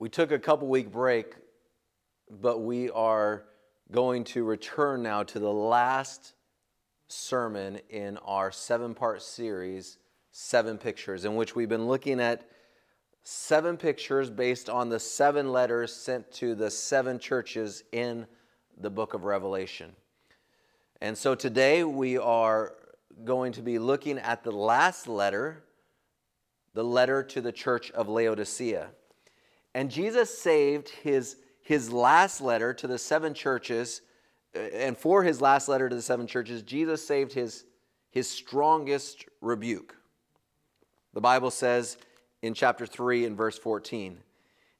We took a couple week break, but we are going to return now to the last sermon in our seven part series, Seven Pictures, in which we've been looking at seven pictures based on the seven letters sent to the seven churches in the book of Revelation. And so today we are going to be looking at the last letter, the letter to the church of Laodicea. And Jesus saved his, his last letter to the seven churches, uh, and for his last letter to the seven churches, Jesus saved his, his strongest rebuke. The Bible says in chapter 3 and verse 14,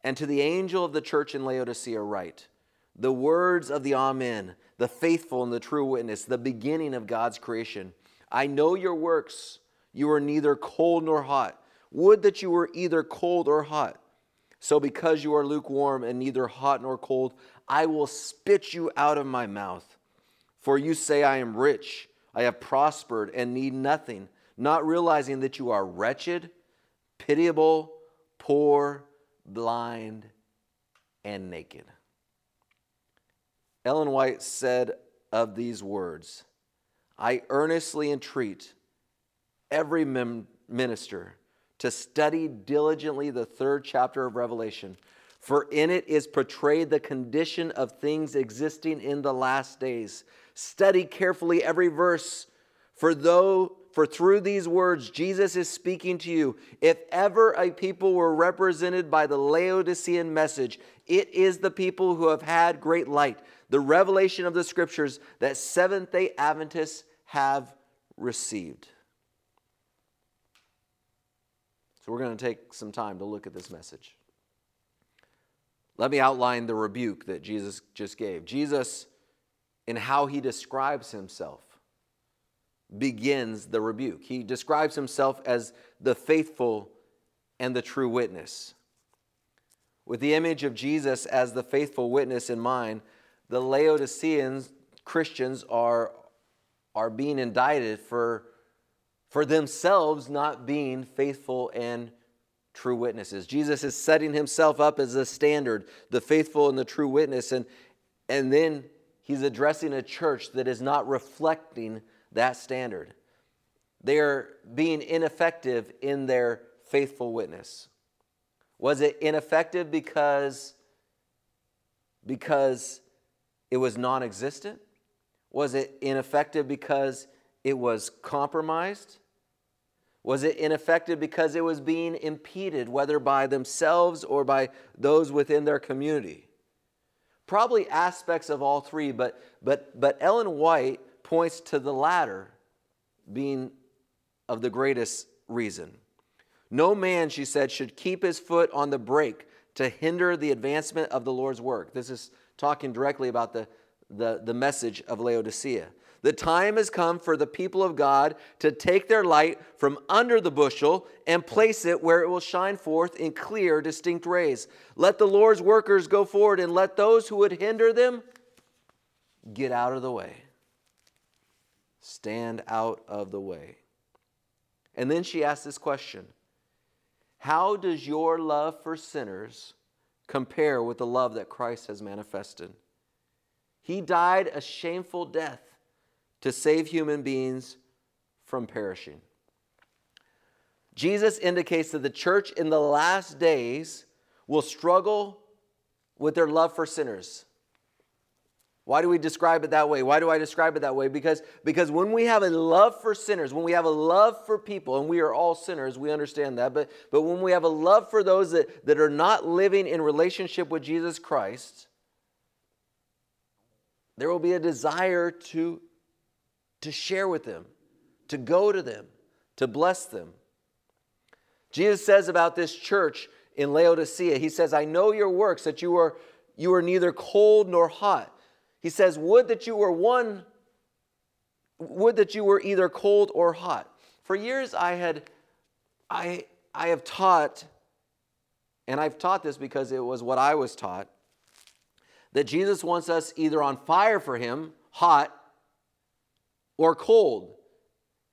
And to the angel of the church in Laodicea write, the words of the Amen, the faithful and the true witness, the beginning of God's creation. I know your works. You are neither cold nor hot. Would that you were either cold or hot. So, because you are lukewarm and neither hot nor cold, I will spit you out of my mouth. For you say, I am rich, I have prospered, and need nothing, not realizing that you are wretched, pitiable, poor, blind, and naked. Ellen White said of these words I earnestly entreat every minister to study diligently the third chapter of Revelation, for in it is portrayed the condition of things existing in the last days. Study carefully every verse, for though for through these words Jesus is speaking to you. If ever a people were represented by the Laodicean message, it is the people who have had great light, the revelation of the scriptures that Seventh day Adventists have received. We're going to take some time to look at this message. Let me outline the rebuke that Jesus just gave. Jesus, in how he describes himself, begins the rebuke. He describes himself as the faithful and the true witness. With the image of Jesus as the faithful witness in mind, the Laodiceans, Christians are, are being indicted for for themselves not being faithful and true witnesses. Jesus is setting himself up as the standard, the faithful and the true witness, and, and then he's addressing a church that is not reflecting that standard. They are being ineffective in their faithful witness. Was it ineffective because, because it was non existent? Was it ineffective because it was compromised? Was it ineffective because it was being impeded, whether by themselves or by those within their community? Probably aspects of all three, but, but, but Ellen White points to the latter being of the greatest reason. No man, she said, should keep his foot on the brake to hinder the advancement of the Lord's work. This is talking directly about the, the, the message of Laodicea. The time has come for the people of God to take their light from under the bushel and place it where it will shine forth in clear, distinct rays. Let the Lord's workers go forward and let those who would hinder them get out of the way. Stand out of the way. And then she asked this question How does your love for sinners compare with the love that Christ has manifested? He died a shameful death to save human beings from perishing. Jesus indicates that the church in the last days will struggle with their love for sinners. Why do we describe it that way? Why do I describe it that way? Because, because when we have a love for sinners, when we have a love for people, and we are all sinners, we understand that, but, but when we have a love for those that, that are not living in relationship with Jesus Christ, there will be a desire to to share with them, to go to them, to bless them. Jesus says about this church in Laodicea, He says, I know your works, that you are, you are neither cold nor hot. He says, Would that you were one, would that you were either cold or hot. For years I had, I, I have taught, and I've taught this because it was what I was taught, that Jesus wants us either on fire for Him, hot, or cold.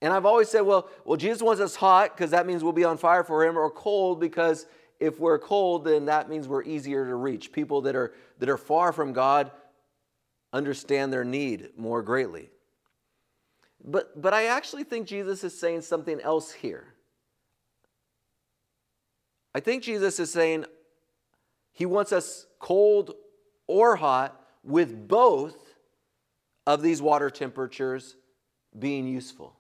And I've always said, well, well, Jesus wants us hot because that means we'll be on fire for him, or cold because if we're cold, then that means we're easier to reach. People that are, that are far from God understand their need more greatly. But, but I actually think Jesus is saying something else here. I think Jesus is saying he wants us cold or hot with both of these water temperatures being useful,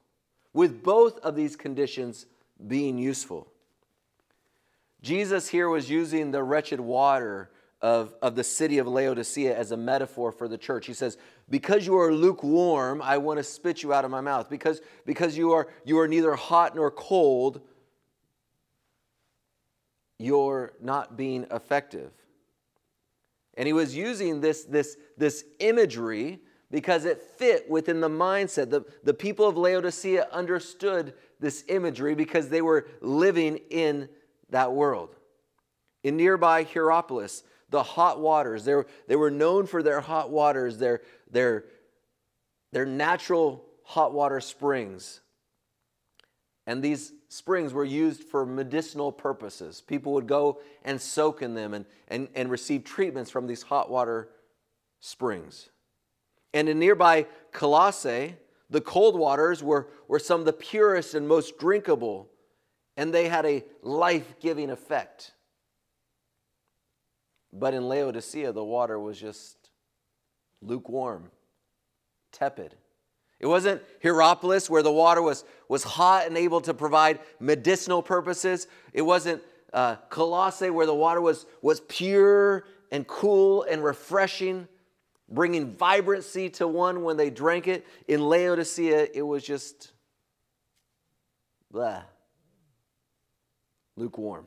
with both of these conditions being useful. Jesus here was using the wretched water of, of the city of Laodicea as a metaphor for the church. He says, Because you are lukewarm, I want to spit you out of my mouth. Because, because you, are, you are neither hot nor cold, you're not being effective. And he was using this, this, this imagery because it fit within the mindset. The, the people of Laodicea understood this imagery because they were living in that world. In nearby Hierapolis, the hot waters, they were, they were known for their hot waters, their, their, their natural hot water springs. And these springs were used for medicinal purposes. People would go and soak in them and, and, and receive treatments from these hot water springs. And in nearby Colossae, the cold waters were, were some of the purest and most drinkable, and they had a life giving effect. But in Laodicea, the water was just lukewarm, tepid. It wasn't Hierapolis where the water was, was hot and able to provide medicinal purposes. It wasn't uh, Colossae where the water was, was pure and cool and refreshing, bringing vibrancy to one when they drank it. In Laodicea, it was just blah, lukewarm.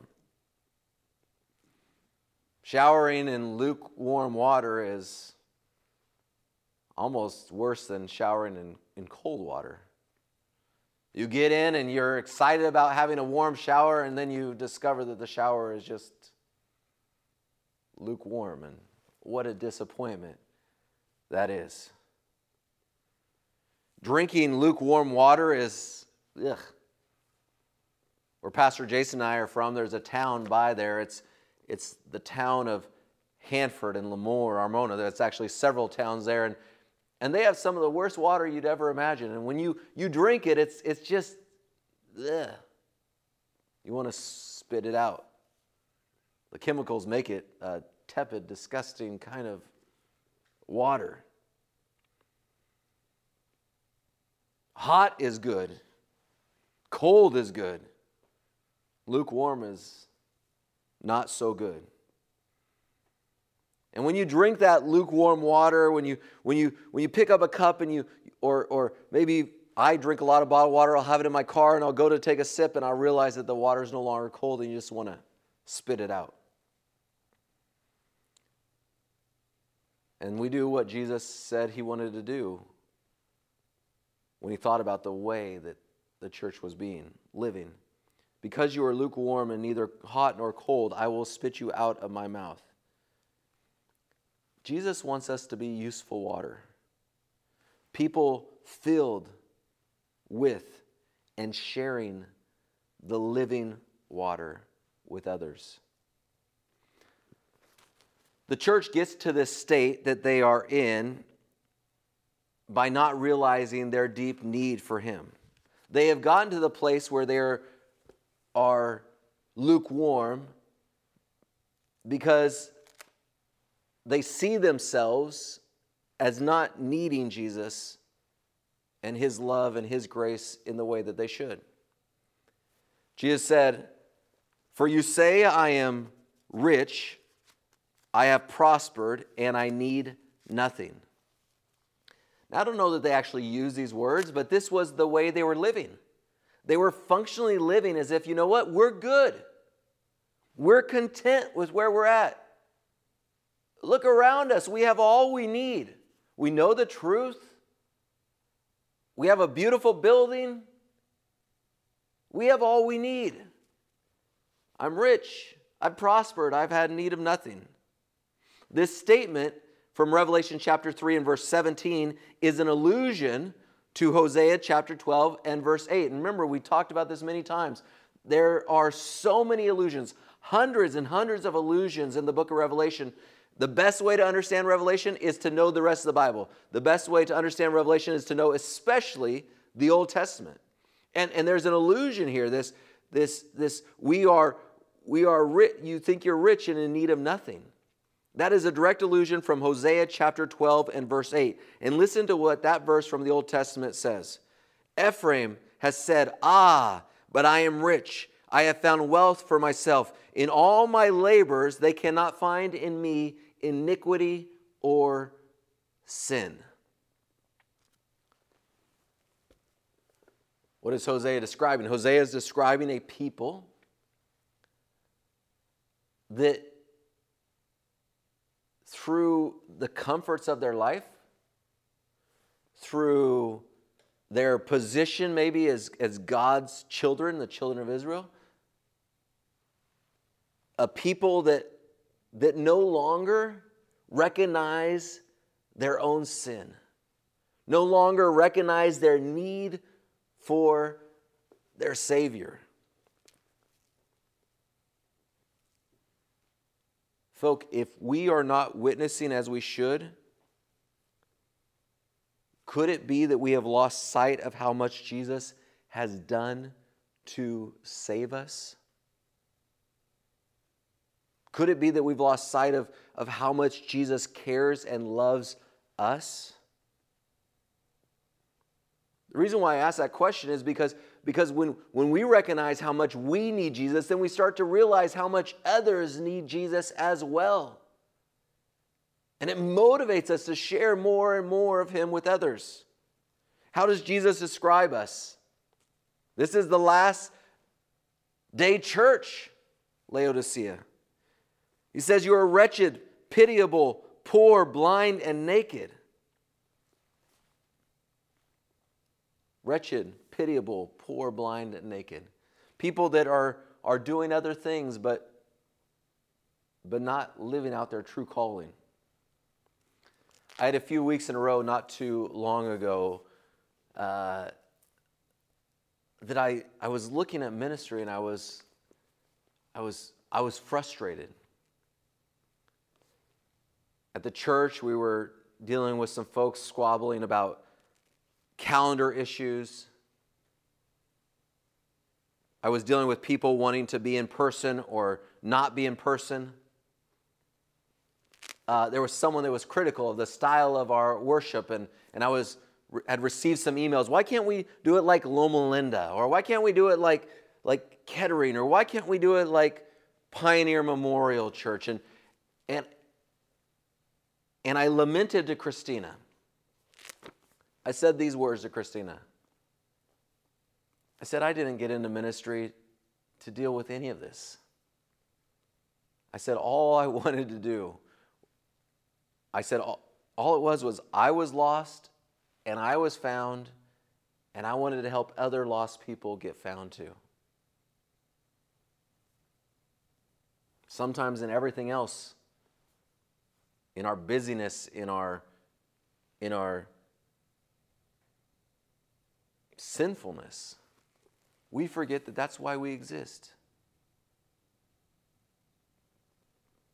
Showering in lukewarm water is almost worse than showering in, in cold water. You get in and you're excited about having a warm shower, and then you discover that the shower is just lukewarm. And what a disappointment that is. Drinking lukewarm water is, ugh. Where Pastor Jason and I are from, there's a town by there. It's, it's the town of Hanford and Lemoore, Armona. That's actually several towns there. And and they have some of the worst water you'd ever imagine. And when you, you drink it, it's, it's just, ugh. you want to spit it out. The chemicals make it a tepid, disgusting kind of water. Hot is good, cold is good, lukewarm is not so good. And when you drink that lukewarm water, when you, when you, when you pick up a cup and you, or, or maybe I drink a lot of bottled water, I'll have it in my car and I'll go to take a sip and I'll realize that the water is no longer cold and you just want to spit it out. And we do what Jesus said he wanted to do when he thought about the way that the church was being, living. Because you are lukewarm and neither hot nor cold, I will spit you out of my mouth. Jesus wants us to be useful water, people filled with and sharing the living water with others. The church gets to this state that they are in by not realizing their deep need for Him. They have gotten to the place where they are, are lukewarm because they see themselves as not needing Jesus and his love and his grace in the way that they should. Jesus said, For you say, I am rich, I have prospered, and I need nothing. Now, I don't know that they actually use these words, but this was the way they were living. They were functionally living as if, you know what, we're good. We're content with where we're at. Look around us. We have all we need. We know the truth. We have a beautiful building. We have all we need. I'm rich. I've prospered. I've had need of nothing. This statement from Revelation chapter 3 and verse 17 is an allusion to Hosea chapter 12 and verse 8. And remember, we talked about this many times. There are so many allusions, hundreds and hundreds of allusions in the book of Revelation. The best way to understand Revelation is to know the rest of the Bible. The best way to understand Revelation is to know especially the Old Testament. And, and there's an illusion here. This, this, this we are, we are rich, you think you're rich and in need of nothing. That is a direct allusion from Hosea chapter 12 and verse 8. And listen to what that verse from the Old Testament says Ephraim has said, Ah, but I am rich. I have found wealth for myself. In all my labors, they cannot find in me iniquity or sin. What is Hosea describing? Hosea is describing a people that through the comforts of their life, through their position maybe as, as God's children, the children of Israel, a people that, that no longer recognize their own sin, no longer recognize their need for their Savior. Folk, if we are not witnessing as we should, could it be that we have lost sight of how much Jesus has done to save us? Could it be that we've lost sight of, of how much Jesus cares and loves us? The reason why I ask that question is because, because when, when we recognize how much we need Jesus, then we start to realize how much others need Jesus as well. And it motivates us to share more and more of Him with others. How does Jesus describe us? This is the last day church, Laodicea. He says, You are wretched, pitiable, poor, blind, and naked. wretched, pitiable, poor, blind, and naked. People that are, are doing other things but, but not living out their true calling. I had a few weeks in a row not too long ago uh, that I, I was looking at ministry and I was, I was, I was frustrated. At the church, we were dealing with some folks squabbling about calendar issues. I was dealing with people wanting to be in person or not be in person. Uh, there was someone that was critical of the style of our worship, and, and I was had received some emails. Why can't we do it like Loma Linda? Or why can't we do it like, like Kettering? Or why can't we do it like Pioneer Memorial Church? And, and, and I lamented to Christina. I said these words to Christina. I said, I didn't get into ministry to deal with any of this. I said, all I wanted to do, I said, all, all it was was I was lost and I was found, and I wanted to help other lost people get found too. Sometimes in everything else, in our busyness, in our, in our sinfulness, we forget that that's why we exist.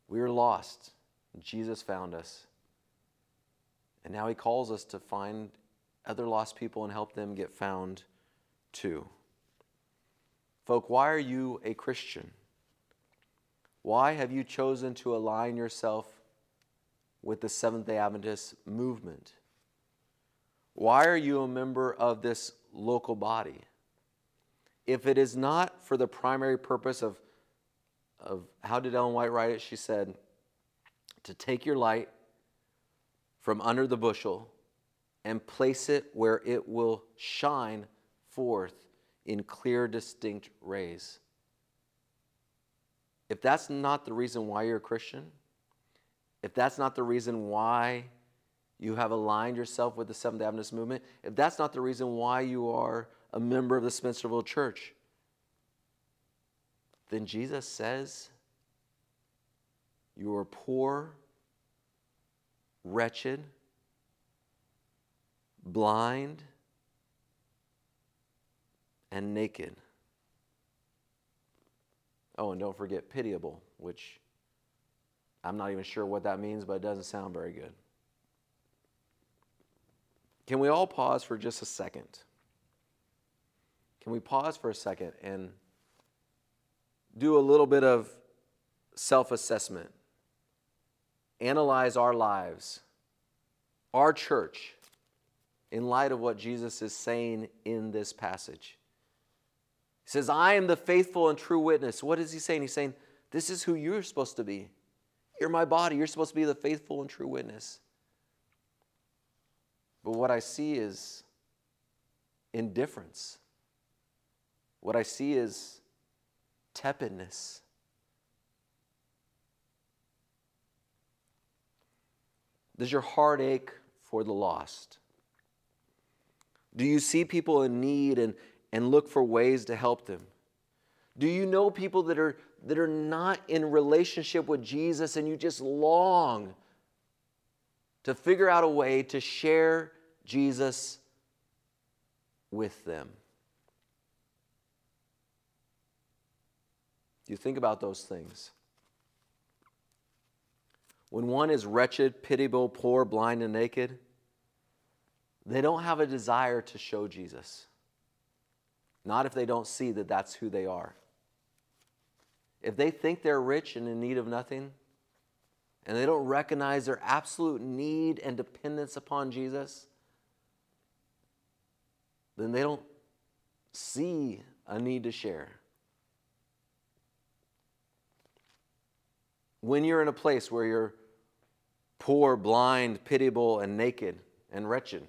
We were lost. Jesus found us. And now he calls us to find other lost people and help them get found too. Folk, why are you a Christian? Why have you chosen to align yourself with the Seventh day Adventist movement? Why are you a member of this local body? If it is not for the primary purpose of, of how did Ellen White write it? She said, to take your light from under the bushel and place it where it will shine forth in clear, distinct rays. If that's not the reason why you're a Christian, if that's not the reason why you have aligned yourself with the Seventh Adventist movement, if that's not the reason why you are a member of the Spencerville Church, then Jesus says you are poor, wretched, blind, and naked. Oh, and don't forget pitiable, which I'm not even sure what that means, but it doesn't sound very good. Can we all pause for just a second? Can we pause for a second and do a little bit of self assessment? Analyze our lives, our church, in light of what Jesus is saying in this passage. He says, I am the faithful and true witness. What is he saying? He's saying, This is who you're supposed to be. You're my body. You're supposed to be the faithful and true witness. But what I see is indifference. What I see is tepidness. Does your heart ache for the lost? Do you see people in need and, and look for ways to help them? Do you know people that are, that are not in relationship with Jesus and you just long to figure out a way to share Jesus with them? Do you think about those things? When one is wretched, pitiable, poor, blind, and naked, they don't have a desire to show Jesus. Not if they don't see that that's who they are. If they think they're rich and in need of nothing, and they don't recognize their absolute need and dependence upon Jesus, then they don't see a need to share. When you're in a place where you're poor, blind, pitiable, and naked and wretched,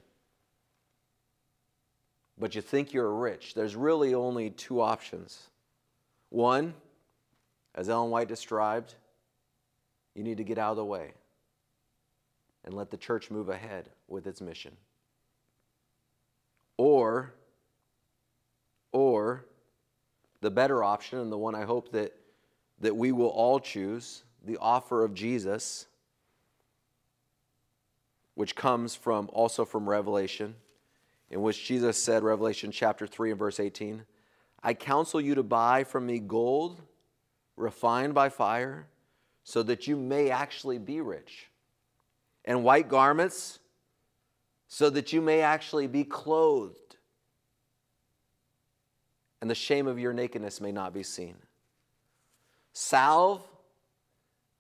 but you think you're rich, there's really only two options. One, as Ellen White described, you need to get out of the way and let the church move ahead with its mission. Or, or the better option, and the one I hope that, that we will all choose, the offer of Jesus, which comes from also from Revelation in which Jesus said, Revelation chapter 3 and verse 18, I counsel you to buy from me gold refined by fire, so that you may actually be rich, and white garments, so that you may actually be clothed, and the shame of your nakedness may not be seen. Salve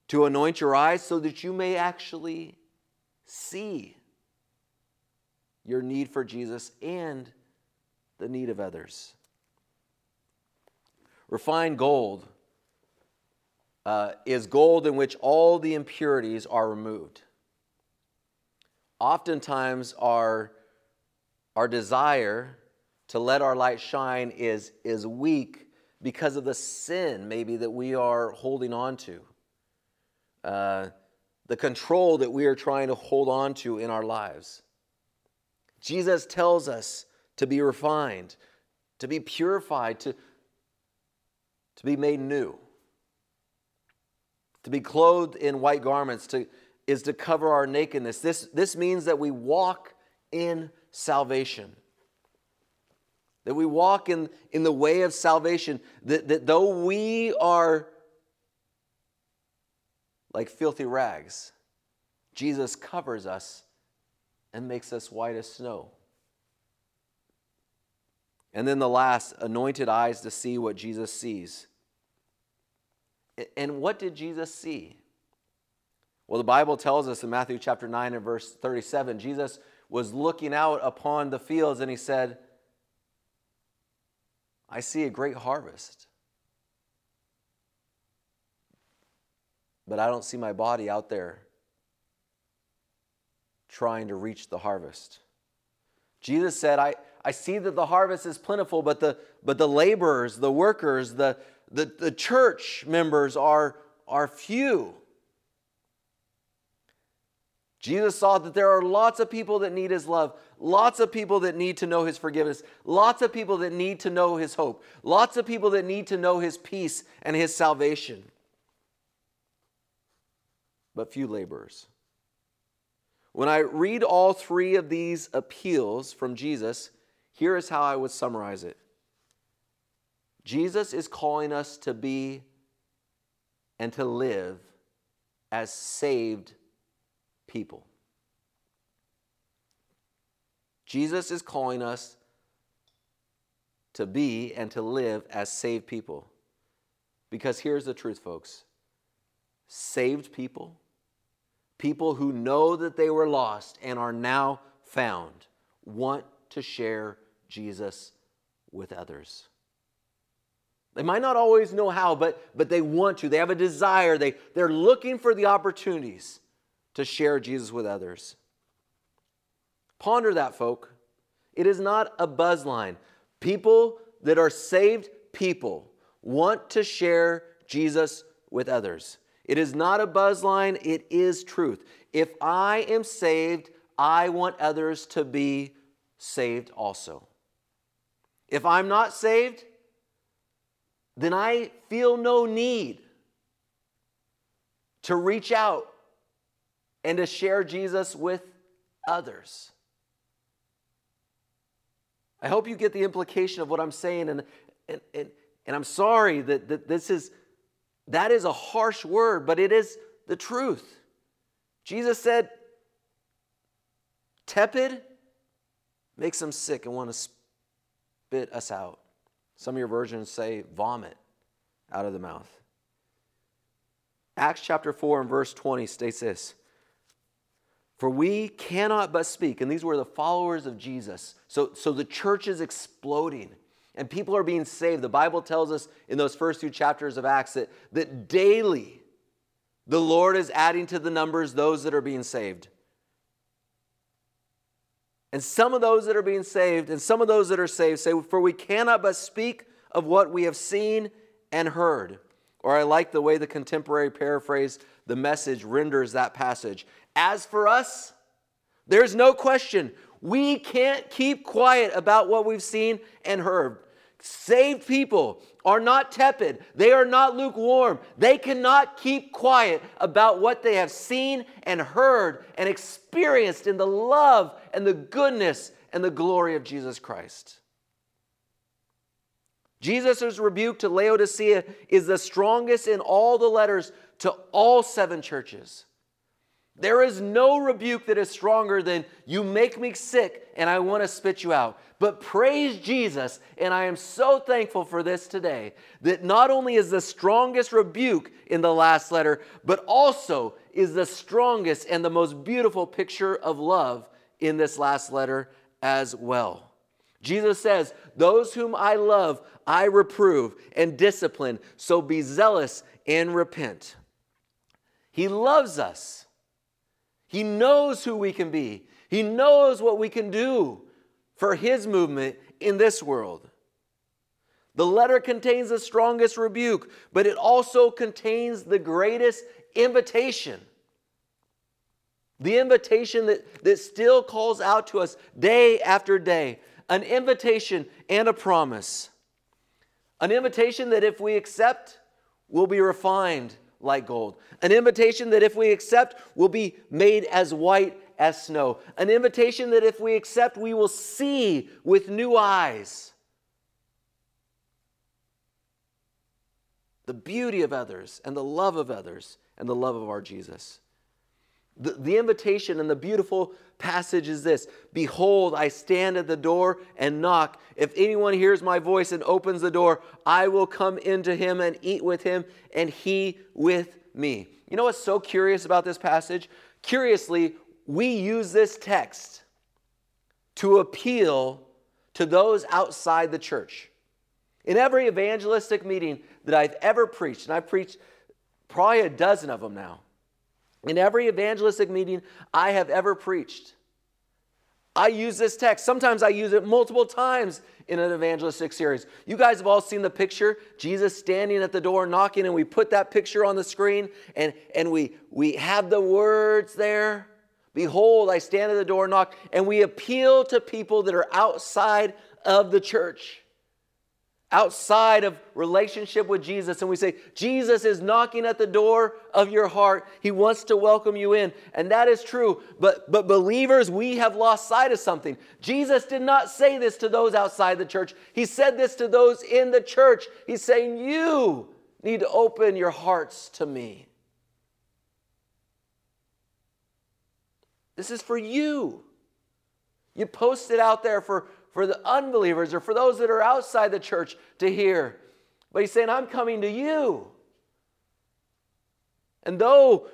to anoint your eyes, so that you may actually see your need for Jesus and the need of others. Refined gold uh, is gold in which all the impurities are removed. Oftentimes, our, our desire to let our light shine is, is weak because of the sin, maybe, that we are holding on to. Uh, the control that we are trying to hold on to in our lives. Jesus tells us to be refined, to be purified, to, to be made new. To be clothed in white garments to, is to cover our nakedness. This, this means that we walk in salvation. That we walk in, in the way of salvation. That, that though we are like filthy rags, Jesus covers us and makes us white as snow. And then the last, anointed eyes to see what Jesus sees. And what did Jesus see? Well, the Bible tells us in Matthew chapter 9 and verse 37, Jesus was looking out upon the fields and he said, I see a great harvest. But I don't see my body out there trying to reach the harvest. Jesus said, I, I see that the harvest is plentiful, but the, but the laborers, the workers, the, the, the church members are, are few. Jesus saw that there are lots of people that need his love, lots of people that need to know his forgiveness, lots of people that need to know his hope, lots of people that need to know his peace and his salvation, but few laborers. When I read all three of these appeals from Jesus, here is how I would summarize it Jesus is calling us to be and to live as saved people. Jesus is calling us to be and to live as saved people. Because here's the truth, folks saved people, people who know that they were lost and are now found, want to share Jesus with others. They might not always know how, but, but they want to. They have a desire. They, they're looking for the opportunities to share Jesus with others. Ponder that, folk. It is not a buzz line. People that are saved people want to share Jesus with others. It is not a buzz line, it is truth. If I am saved, I want others to be saved also. If I'm not saved, then I feel no need to reach out and to share Jesus with others. I hope you get the implication of what I'm saying, and, and, and, and I'm sorry that, that this is that is a harsh word, but it is the truth. Jesus said, tepid makes them sick and want to spit us out. Some of your versions say vomit out of the mouth. Acts chapter 4 and verse 20 states this for we cannot but speak. And these were the followers of Jesus. So, so the church is exploding and people are being saved. The Bible tells us in those first two chapters of Acts that, that daily the Lord is adding to the numbers those that are being saved. And some of those that are being saved and some of those that are saved say, For we cannot but speak of what we have seen and heard. Or I like the way the contemporary paraphrase, the message renders that passage. As for us, there's no question. We can't keep quiet about what we've seen and heard. Saved people are not tepid. They are not lukewarm. They cannot keep quiet about what they have seen and heard and experienced in the love and the goodness and the glory of Jesus Christ. Jesus' rebuke to Laodicea is the strongest in all the letters to all seven churches. There is no rebuke that is stronger than you make me sick and I want to spit you out. But praise Jesus, and I am so thankful for this today that not only is the strongest rebuke in the last letter, but also is the strongest and the most beautiful picture of love in this last letter as well. Jesus says, Those whom I love, I reprove and discipline, so be zealous and repent. He loves us. He knows who we can be. He knows what we can do for His movement in this world. The letter contains the strongest rebuke, but it also contains the greatest invitation. The invitation that, that still calls out to us day after day. An invitation and a promise. An invitation that if we accept, will be refined like gold. An invitation that if we accept will be made as white as snow. An invitation that if we accept, we will see with new eyes the beauty of others and the love of others and the love of our Jesus. The, the invitation and the beautiful passage is this Behold, I stand at the door and knock. If anyone hears my voice and opens the door, I will come into him and eat with him, and he with me. You know what's so curious about this passage? Curiously, we use this text to appeal to those outside the church. In every evangelistic meeting that I've ever preached, and I've preached probably a dozen of them now, in every evangelistic meeting I have ever preached, I use this text. Sometimes I use it multiple times in an evangelistic series. You guys have all seen the picture, Jesus standing at the door knocking, and we put that picture on the screen and, and we, we have the words there. Behold, I stand at the door knock, and we appeal to people that are outside of the church outside of relationship with Jesus and we say, Jesus is knocking at the door of your heart. He wants to welcome you in. And that is true. But, but believers, we have lost sight of something. Jesus did not say this to those outside the church, He said this to those in the church. He's saying, You need to open your hearts to me. This is for you. You post it out there for, for the unbelievers or for those that are outside the church to hear. But he's saying, I'm coming to you. And though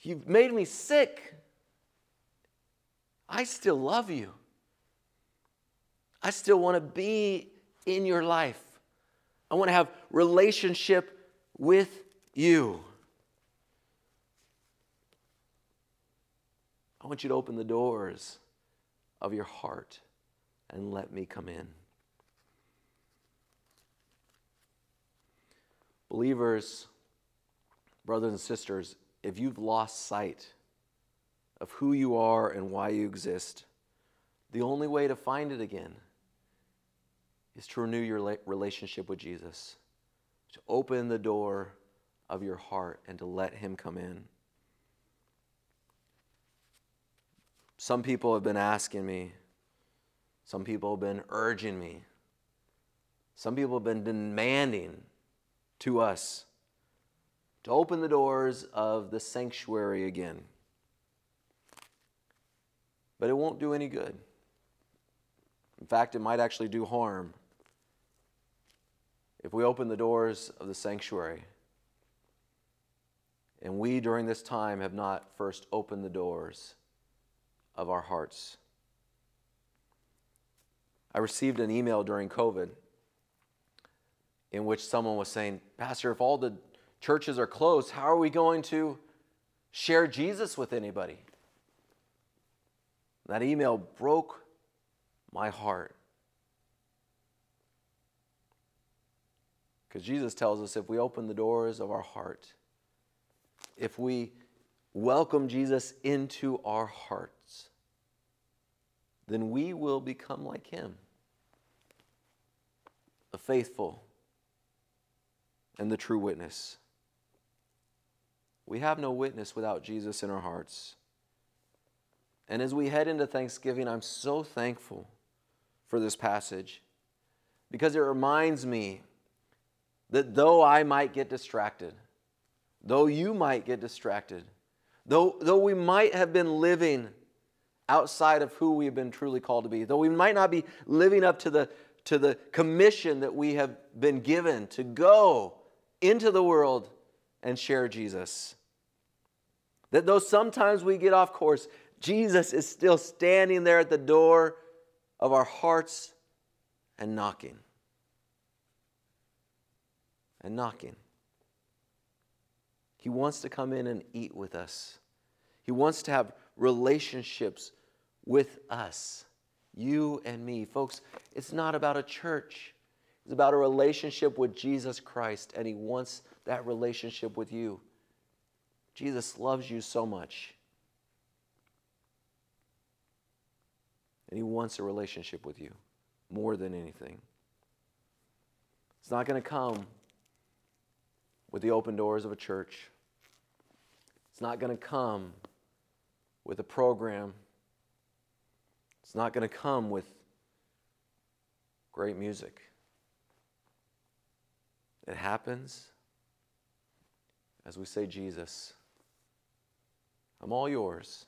you've made me sick, I still love you. I still want to be in your life. I want to have relationship with you. I want you to open the doors of your heart and let me come in. Believers, brothers and sisters, if you've lost sight of who you are and why you exist, the only way to find it again is to renew your relationship with Jesus, to open the door of your heart and to let Him come in. Some people have been asking me, some people have been urging me, some people have been demanding to us to open the doors of the sanctuary again. But it won't do any good. In fact, it might actually do harm if we open the doors of the sanctuary and we during this time have not first opened the doors of our hearts. I received an email during COVID in which someone was saying, Pastor, if all the churches are closed, how are we going to share Jesus with anybody? That email broke my heart. Because Jesus tells us if we open the doors of our heart, if we welcome Jesus into our hearts, then we will become like him the faithful and the true witness. We have no witness without Jesus in our hearts. And as we head into Thanksgiving, I'm so thankful for this passage because it reminds me that though I might get distracted, though you might get distracted, though, though we might have been living outside of who we have been truly called to be, though we might not be living up to the, to the commission that we have been given to go into the world and share Jesus. That though sometimes we get off course, Jesus is still standing there at the door of our hearts and knocking and knocking. He wants to come in and eat with us. He wants to have relationships with us, you and me. Folks, it's not about a church, it's about a relationship with Jesus Christ, and He wants that relationship with you. Jesus loves you so much. And He wants a relationship with you more than anything. It's not going to come with the open doors of a church. It's not going to come with a program. It's not going to come with great music. It happens as we say, Jesus, I'm all yours.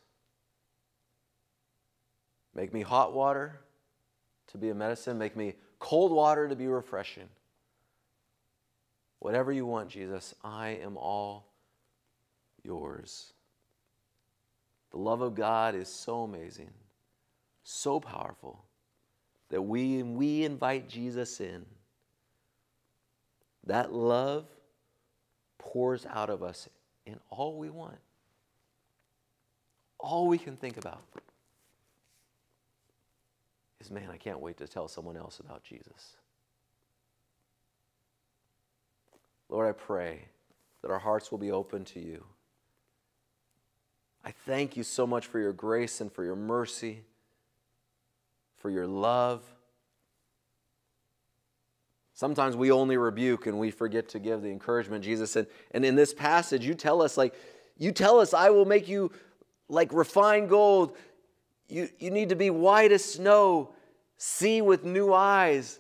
Make me hot water to be a medicine, make me cold water to be refreshing. Whatever you want, Jesus, I am all yours. The love of God is so amazing, so powerful, that we, we invite Jesus in, that love pours out of us in all we want, all we can think about is man, I can't wait to tell someone else about Jesus. Lord, I pray that our hearts will be open to you. I thank you so much for your grace and for your mercy, for your love. Sometimes we only rebuke and we forget to give the encouragement, Jesus said. And in this passage, you tell us, like, you tell us, I will make you like refined gold. You, you need to be white as snow, see with new eyes.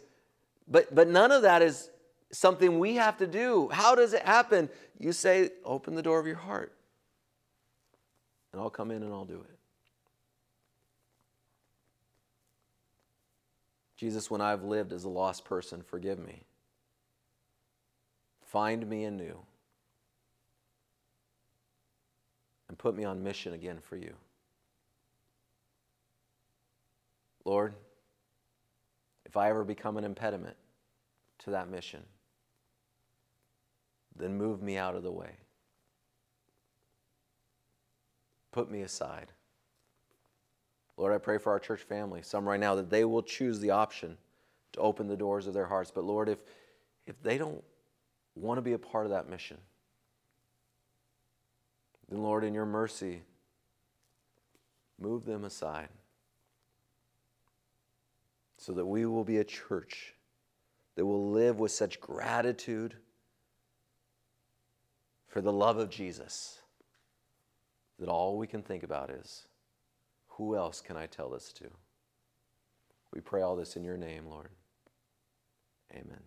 But, but none of that is something we have to do. How does it happen? You say, open the door of your heart, and I'll come in and I'll do it. Jesus, when I've lived as a lost person, forgive me. Find me anew. And put me on mission again for you. Lord, if I ever become an impediment to that mission, then move me out of the way. Put me aside. Lord, I pray for our church family, some right now, that they will choose the option to open the doors of their hearts. But Lord, if, if they don't want to be a part of that mission, then Lord, in your mercy, move them aside so that we will be a church that will live with such gratitude for the love of Jesus that all we can think about is who else can I tell this to? We pray all this in your name, Lord. Amen.